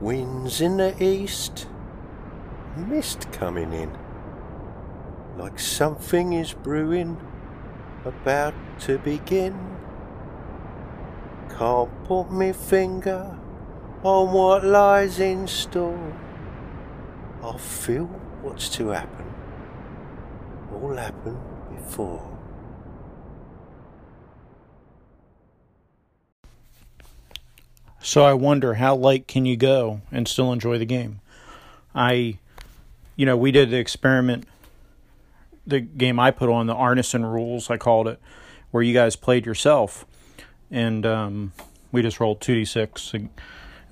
Winds in the east, mist coming in, like something is brewing, about to begin. Can't put me finger on what lies in store. I feel what's to happen, all happened before. So I wonder how late can you go and still enjoy the game? I, you know, we did the experiment, the game I put on, the Arneson rules, I called it, where you guys played yourself. And um, we just rolled 2d6 and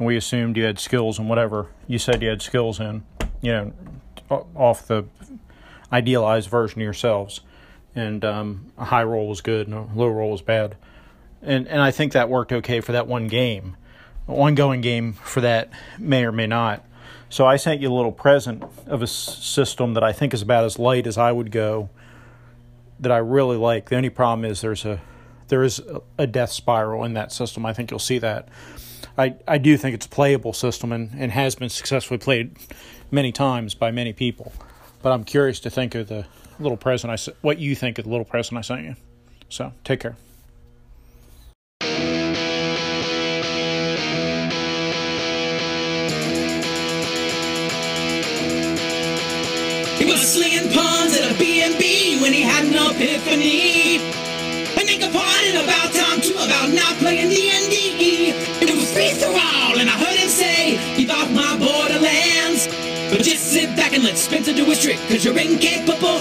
we assumed you had skills and whatever you said you had skills in, you know, off the idealized version of yourselves. And um, a high roll was good and a low roll was bad. And, and I think that worked okay for that one game ongoing game for that may or may not. So I sent you a little present of a system that I think is about as light as I would go. That I really like. The only problem is there's a there is a death spiral in that system. I think you'll see that. I, I do think it's a playable system and, and has been successfully played many times by many people. But I'm curious to think of the little present I what you think of the little present I sent you. So take care. Epiphany. And they complained about time too, about not playing D&D. It was free for all, and I heard him say, "Keep off my borderlands. But just sit back and let Spencer do his trick, cause you're incapable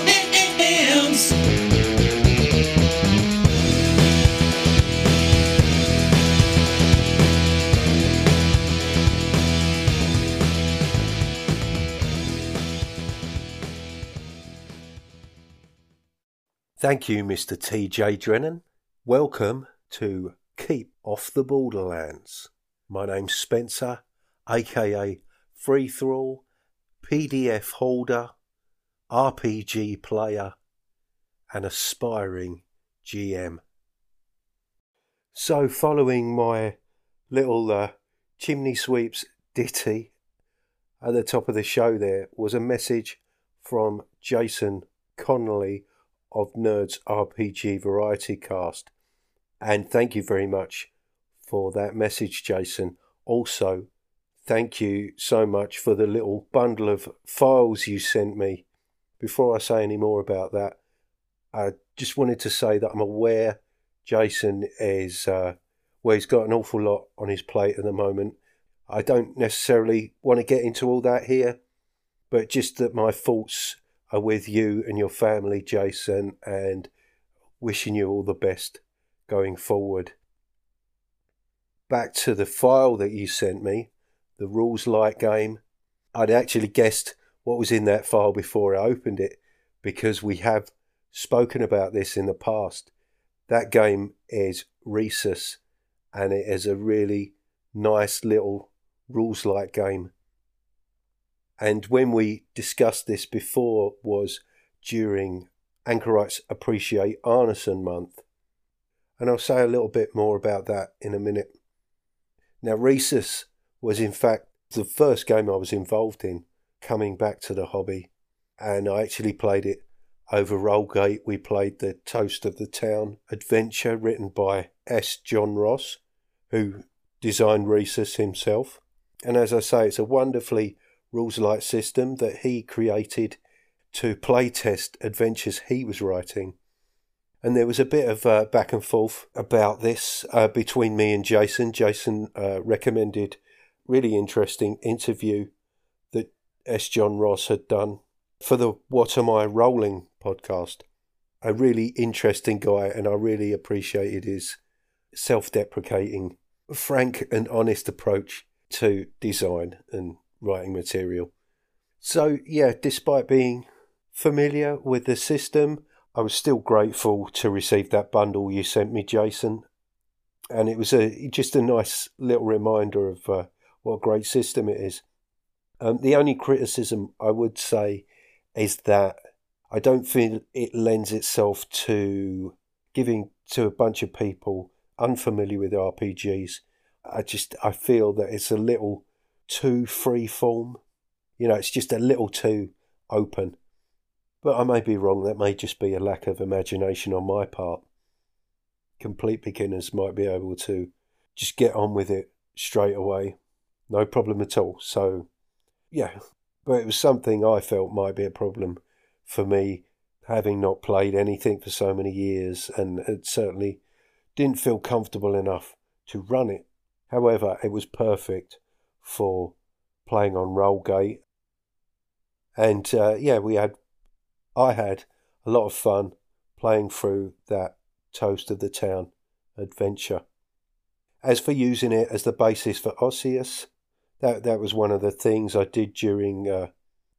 Thank you, Mr. TJ Drennan. Welcome to Keep Off the Borderlands. My name's Spencer, aka Free Thrall, PDF holder, RPG player, and aspiring GM. So, following my little uh, chimney sweeps ditty at the top of the show, there was a message from Jason Connolly of Nerds RPG Variety Cast. And thank you very much for that message, Jason. Also, thank you so much for the little bundle of files you sent me. Before I say any more about that, I just wanted to say that I'm aware Jason is, uh, he's got an awful lot on his plate at the moment. I don't necessarily want to get into all that here, but just that my thoughts are with you and your family, Jason, and wishing you all the best going forward. Back to the file that you sent me, the rules light game. I'd actually guessed what was in that file before I opened it because we have spoken about this in the past. That game is Risus and it is a really nice little rules light game and when we discussed this before was during Anchorites Appreciate Arneson Month. And I'll say a little bit more about that in a minute. Now, Risus was in fact the first game I was involved in coming back to the hobby. And I actually played it over Rolegate. We played the Toast of the Town adventure written by S. John Ross, who designed Risus himself. And as I say, it's a wonderfully rules light system that he created to playtest adventures he was writing. And there was a bit of uh, back and forth about this uh, between me and Jason. Jason uh, recommended really interesting interview that S. John Ross had done for the What Am I Rolling podcast. A really interesting guy, and I really appreciated his self deprecating, frank, and honest approach to design and writing material. So, yeah, despite being familiar with the system, I was still grateful to receive that bundle you sent me, Jason. And it was a just a nice little reminder of uh, what a great system it is. Um, the only criticism I would say is that I don't feel it lends itself to giving to a bunch of people unfamiliar with RPGs. I just I feel that it's a little too free form. You know, it's just a little too open. But I may be wrong. That may just be a lack of imagination on my part. Complete beginners might be able to just get on with it straight away. No problem at all. So, yeah. But it was something I felt might be a problem for me, having not played anything for so many years, and it certainly didn't feel comfortable enough to run it. However, it was perfect for playing on Rolegate. And uh, yeah, we had, I had a lot of fun playing through that Toast of the Town adventure. As for using it as the basis for Osseous, that that was one of the things I did during uh,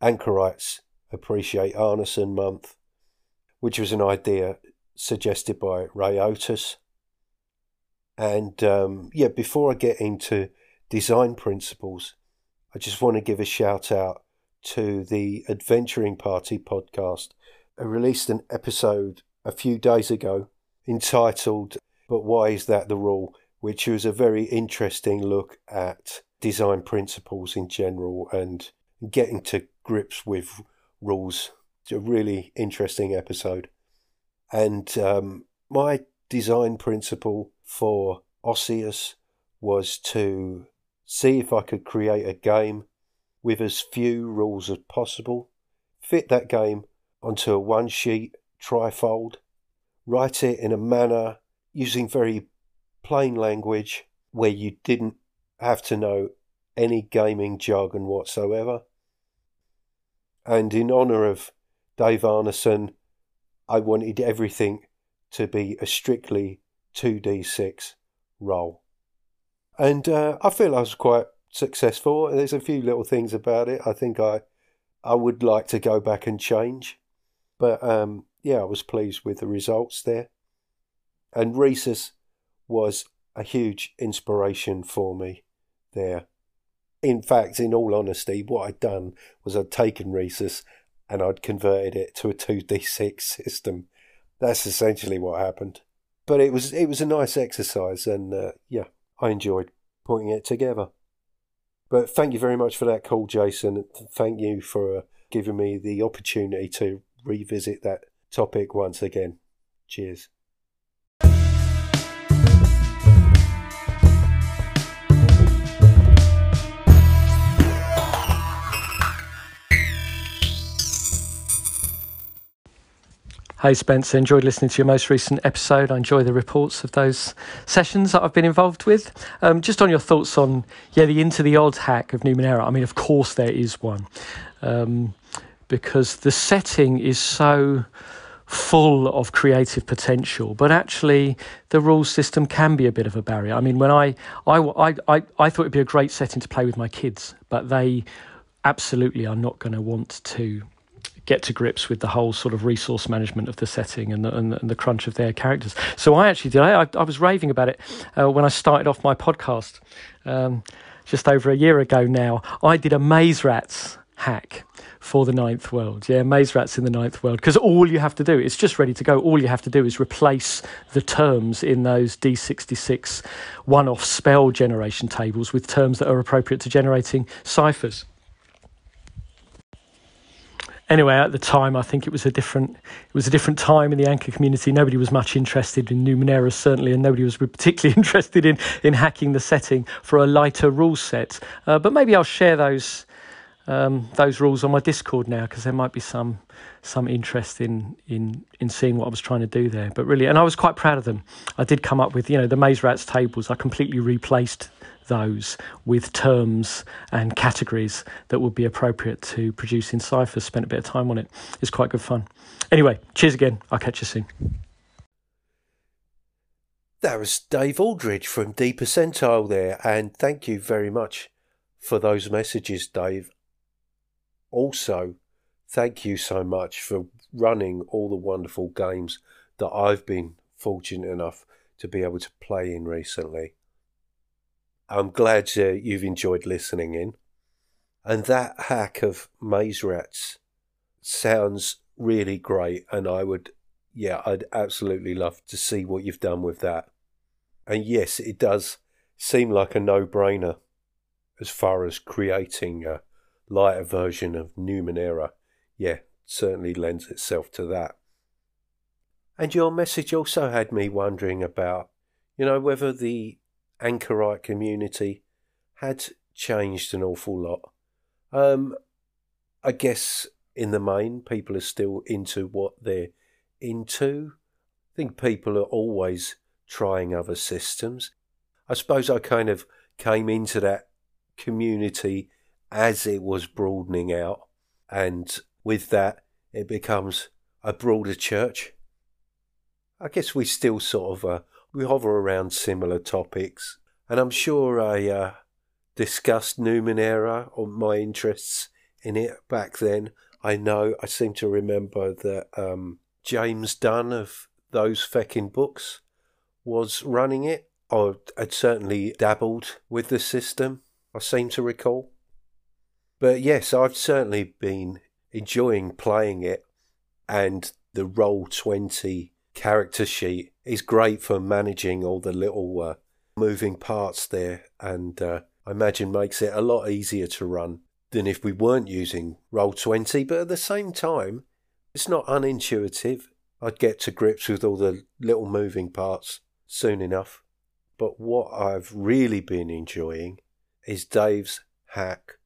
Anchorites Appreciate Arneson month, which was an idea suggested by Ray Otus. And um, yeah, before I get into design principles, I just want to give a shout out to the Adventuring Party podcast. I released an episode a few days ago entitled But Why Is That the Rule? which was a very interesting look at design principles in general and getting to grips with rules. It's a really interesting episode. And um, my design principle for Osseous was to see if I could create a game with as few rules as possible, fit that game onto a one sheet trifold, write it in a manner using very plain language where you didn't have to know any gaming jargon whatsoever. And in honour of Dave Arneson, I wanted everything to be a strictly 2d6 roll. And uh, I feel I was quite successful. There's a few little things about it I think I I would like to go back and change. But um, yeah, I was pleased with the results there. And Risus was a huge inspiration for me there. In fact, in all honesty, what I'd done was I'd taken Risus and I'd converted it to a 2d6 system. That's essentially what happened. But it was it was a nice exercise and uh, yeah, I enjoyed putting it together. But thank you very much for that call, Jason. Thank you for uh, giving me the opportunity to revisit that topic once again. Cheers. Hey Spencer, enjoyed listening to your most recent episode. I enjoy the reports of those sessions that I've been involved with. Um, just on your thoughts on yeah the into the odds hack of Numenera. I mean, of course there is one, um, because the setting is so full of creative potential, but actually the rules system can be a bit of a barrier. I mean, when I I I I, I thought it'd be a great setting to play with my kids, but they absolutely are not going to want to get to grips with the whole sort of resource management of the setting and the, and, and the crunch of their characters. So I actually did. I, I was raving about it uh, when I started off my podcast um, just over a year ago now. I did a maze rats hack for the ninth world. Yeah, maze rats in the ninth world. Because all you have to do, it's just ready to go. All you have to do is replace the terms in those D66 one off spell generation tables with terms that are appropriate to generating ciphers anyway, at the time, I think it was a different it was a different time in the anchor community. Nobody was much interested in Numenera, certainly, and nobody was particularly interested in in hacking the setting for a lighter rule set. Uh, but maybe I'll share those. Um, those rules on my Discord now because there might be some some interest in in in seeing what I was trying to do there. But really, and I was quite proud of them. I did come up with you know the Maze Rats tables. I completely replaced those with terms and categories that would be appropriate to produce in ciphers. Spent a bit of time on it. It's quite good fun. Anyway, cheers again. I'll catch you soon. That was Dave Aldridge from D Percentile there, and thank you very much for those messages, Dave. Also, thank you so much for running all the wonderful games that I've been fortunate enough to be able to play in recently. I'm glad uh, you've enjoyed listening in. And that hack of maze rats sounds really great. And I would, yeah, I'd absolutely love to see what you've done with that. And yes, it does seem like a no brainer as far as creating a lighter version of Numenera, yeah, certainly lends itself to that. And your message also had me wondering about, you know, whether the anchorite community had changed an awful lot. Um, I guess in the main, people are still into what they're into. I think people are always trying other systems. I suppose I kind of came into that community as it was broadening out, and with that, it becomes a broader church. I guess we still sort of uh, we hover around similar topics, and I'm sure I uh, discussed Numenera or my interests in it back then. I know I seem to remember that um, James Dunn of those feckin' books was running it, or had certainly dabbled with the system. I seem to recall. But yes, I've certainly been enjoying playing it, and the Roll Twenty character sheet is great for managing all the little uh, moving parts there, and uh, I imagine makes it a lot easier to run than if we weren't using Roll20. But at the same time, it's not unintuitive. I'd get to grips with all the little moving parts soon enough. But what I've really been enjoying is Dave's hack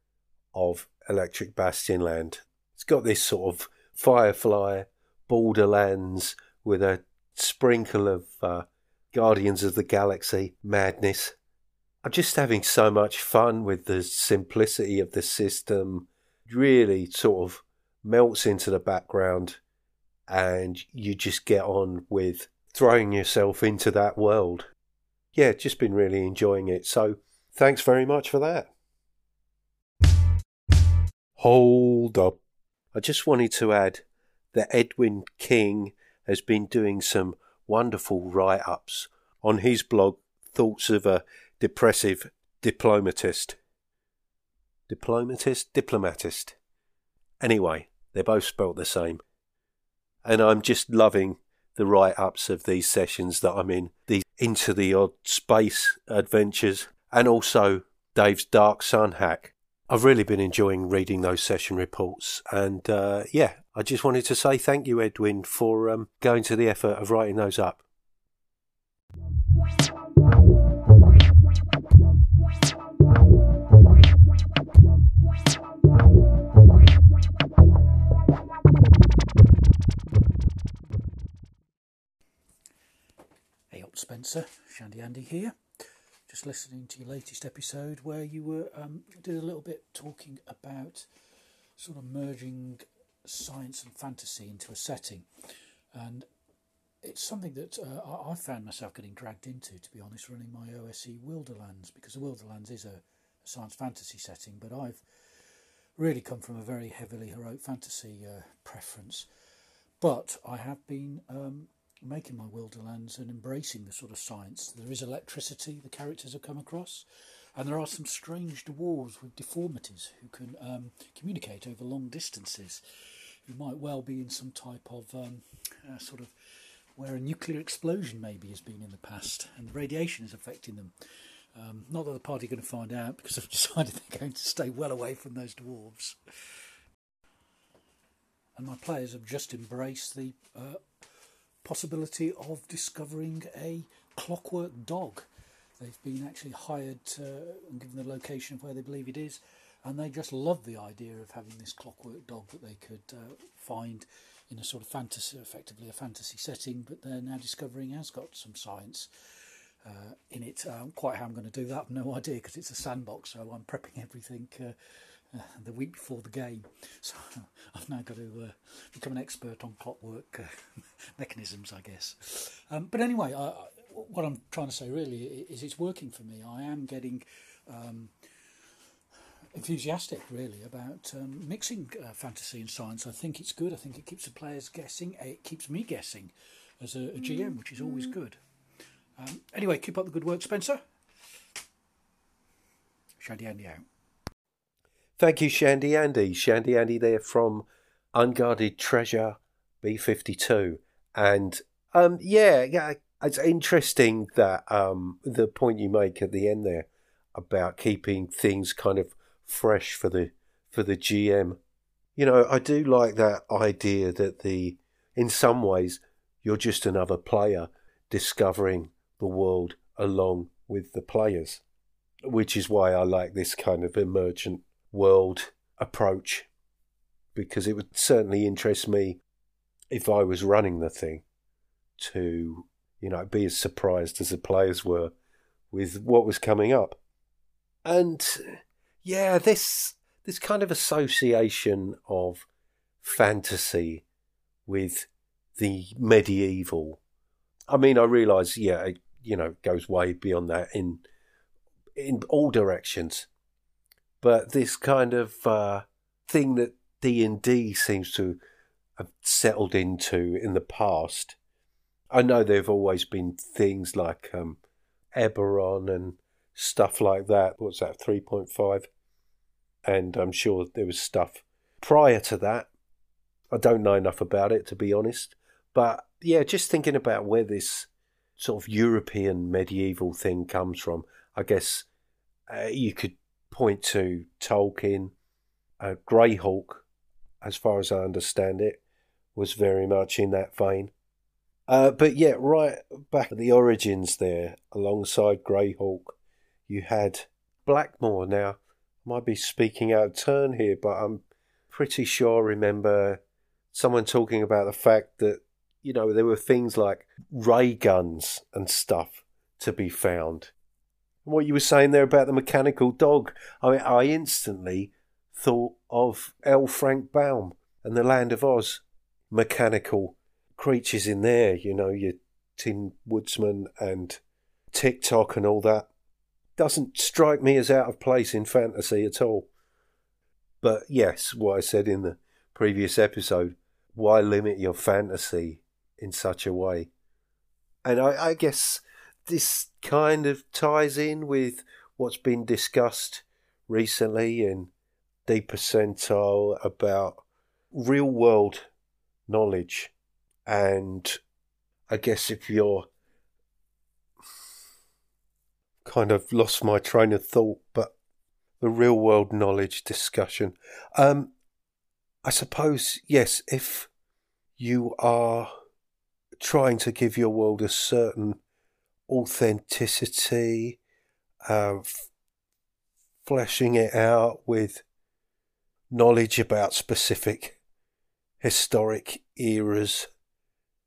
of Electric Bastionland. It's got this sort of Firefly Borderlands with a sprinkle of uh, Guardians of the Galaxy madness. I'm just having so much fun with the simplicity of the system. Really sort of melts into the background and you just get on with throwing yourself into that world. Yeah, just been really enjoying it. So thanks very much for that. Hold up. I just wanted to add that Edwin King has been doing some wonderful write ups on his blog, Thoughts of a Depressive Diplomatist. Diplomatist? Diplomatist. Anyway, they're both spelt the same. And I'm just loving the write ups of these sessions that I'm in, these into the odd space adventures, and also Dave's Dark Sun hack. I've really been enjoying reading those session reports, and uh, yeah, I just wanted to say thank you, Edwin, for um, going to the effort of writing those up. Hey up Spencer, Shandy Andy here. Just listening to your latest episode where you were um, did a little bit talking about sort of merging science and fantasy into a setting, and it's something that uh, I found myself getting dragged into. To be honest, running my OSE Wilderlands because the Wilderlands is a, a science fantasy setting, but I've really come from a very heavily heroic fantasy uh, preference. But I have been um, making my Wilderlands and embracing the sort of science. There is electricity the characters have come across, and there are some strange dwarves with deformities who can um, communicate over long distances, who might well be in some type of um, uh, sort of where a nuclear explosion maybe has been in the past, and the radiation is affecting them. Um, not that the party are going to find out because they've decided they're going to stay well away from those dwarves. And my players have just embraced the uh, possibility of discovering a clockwork dog. They've been actually hired uh, and given the location of where they believe it is, and they just love the idea of having this clockwork dog that they could uh, find in a sort of fantasy, effectively a fantasy setting, but they're now discovering has got some science uh, in it. Um, quite how I'm going to do that, I've no idea because it's a sandbox, so I'm prepping everything uh, the week before the game. So I've now got to uh, become an expert on clockwork uh, mechanisms, I guess. Um, but anyway, I, what I'm trying to say really is it's working for me. I am getting um, enthusiastic really about um, mixing uh, fantasy and science. I think it's good. I think it keeps the players guessing. It keeps me guessing as a, a GM, which is always good. Um, anyway, keep up the good work, Spencer. Shandy Andy out. Thank you, Shandy Andy. Shandy Andy there from Unguarded Treasure B52. And um, yeah, yeah, it's interesting that um, the point you make at the end there about keeping things kind of fresh for the for the GM. You know, I do like that idea that the in some ways you're just another player discovering the world along with the players, which is why I like this kind of emergent world approach because it would certainly interest me if I was running the thing to, you know, be as surprised as the players were with what was coming up. And yeah, this this kind of association of fantasy with the medieval. I mean, I realise, yeah, it, you know, goes way beyond that in in all directions. But this kind of uh, thing that D and D seems to have settled into in the past. I know there've always been things like um, Eberron and stuff like that. What's that? Three point five, and I'm sure there was stuff prior to that. I don't know enough about it to be honest, but yeah, just thinking about where this sort of European medieval thing comes from. I guess uh, you could point to Tolkien, uh, Greyhawk, as far as I understand it, was very much in that vein. Uh, but yeah, right back at the origins there, alongside Greyhawk, you had Blackmoor. Now, I might be speaking out of turn here, but I'm pretty sure I remember someone talking about the fact that, you know, there were things like ray guns and stuff to be found. What you were saying there about the mechanical dog, I mean, I instantly thought of L. Frank Baum and the Land of Oz. Mechanical creatures in there, you know, your Tin Woodsman and Tik-Tok and all that. Doesn't strike me as out of place in fantasy at all. But yes, what I said in the previous episode, why limit your fantasy in such a way? And I, I guess this kind of ties in with what's been discussed recently in D percentile about real world knowledge. And I guess if you're kind of lost my train of thought, but the real world knowledge discussion. Um, I suppose, yes, if you are trying to give your world a certain authenticity, uh, fleshing it out with knowledge about specific historic eras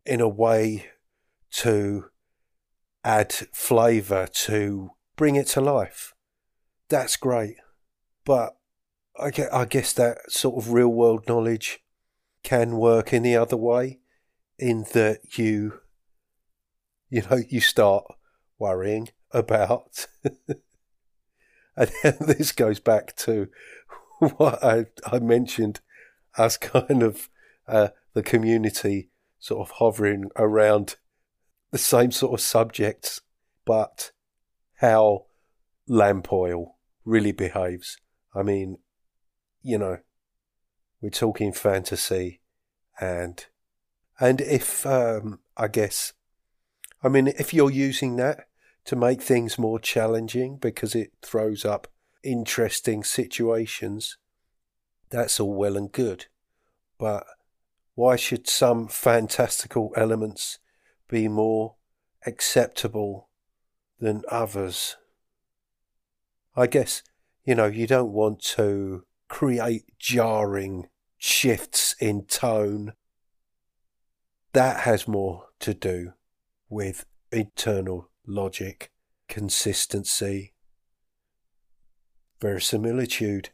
in a way to add flavour to bring it to life. That's great. But I guess that sort of real world knowledge can work in the other way, in that you, you know, you start worrying about. and this goes back to what I, I mentioned as kind of uh, the community sort of hovering around the same sort of subjects, but how lamp oil really behaves. I mean, you know, we're talking fantasy, and and if um, I guess, I mean, if you're using that to make things more challenging because it throws up interesting situations, that's all well and good. But why should some fantastical elements be more acceptable than others? I guess, you know, you don't want to create jarring shifts in tone. That has more to do with internal logic, consistency, verisimilitude.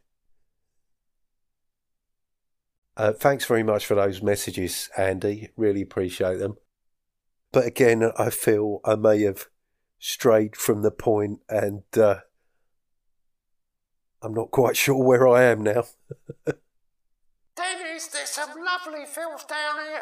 Uh, thanks very much for those messages, Andy. Really appreciate them. But again, I feel I may have strayed from the point and uh, I'm not quite sure where I am now. Dennis, there's some lovely films down here.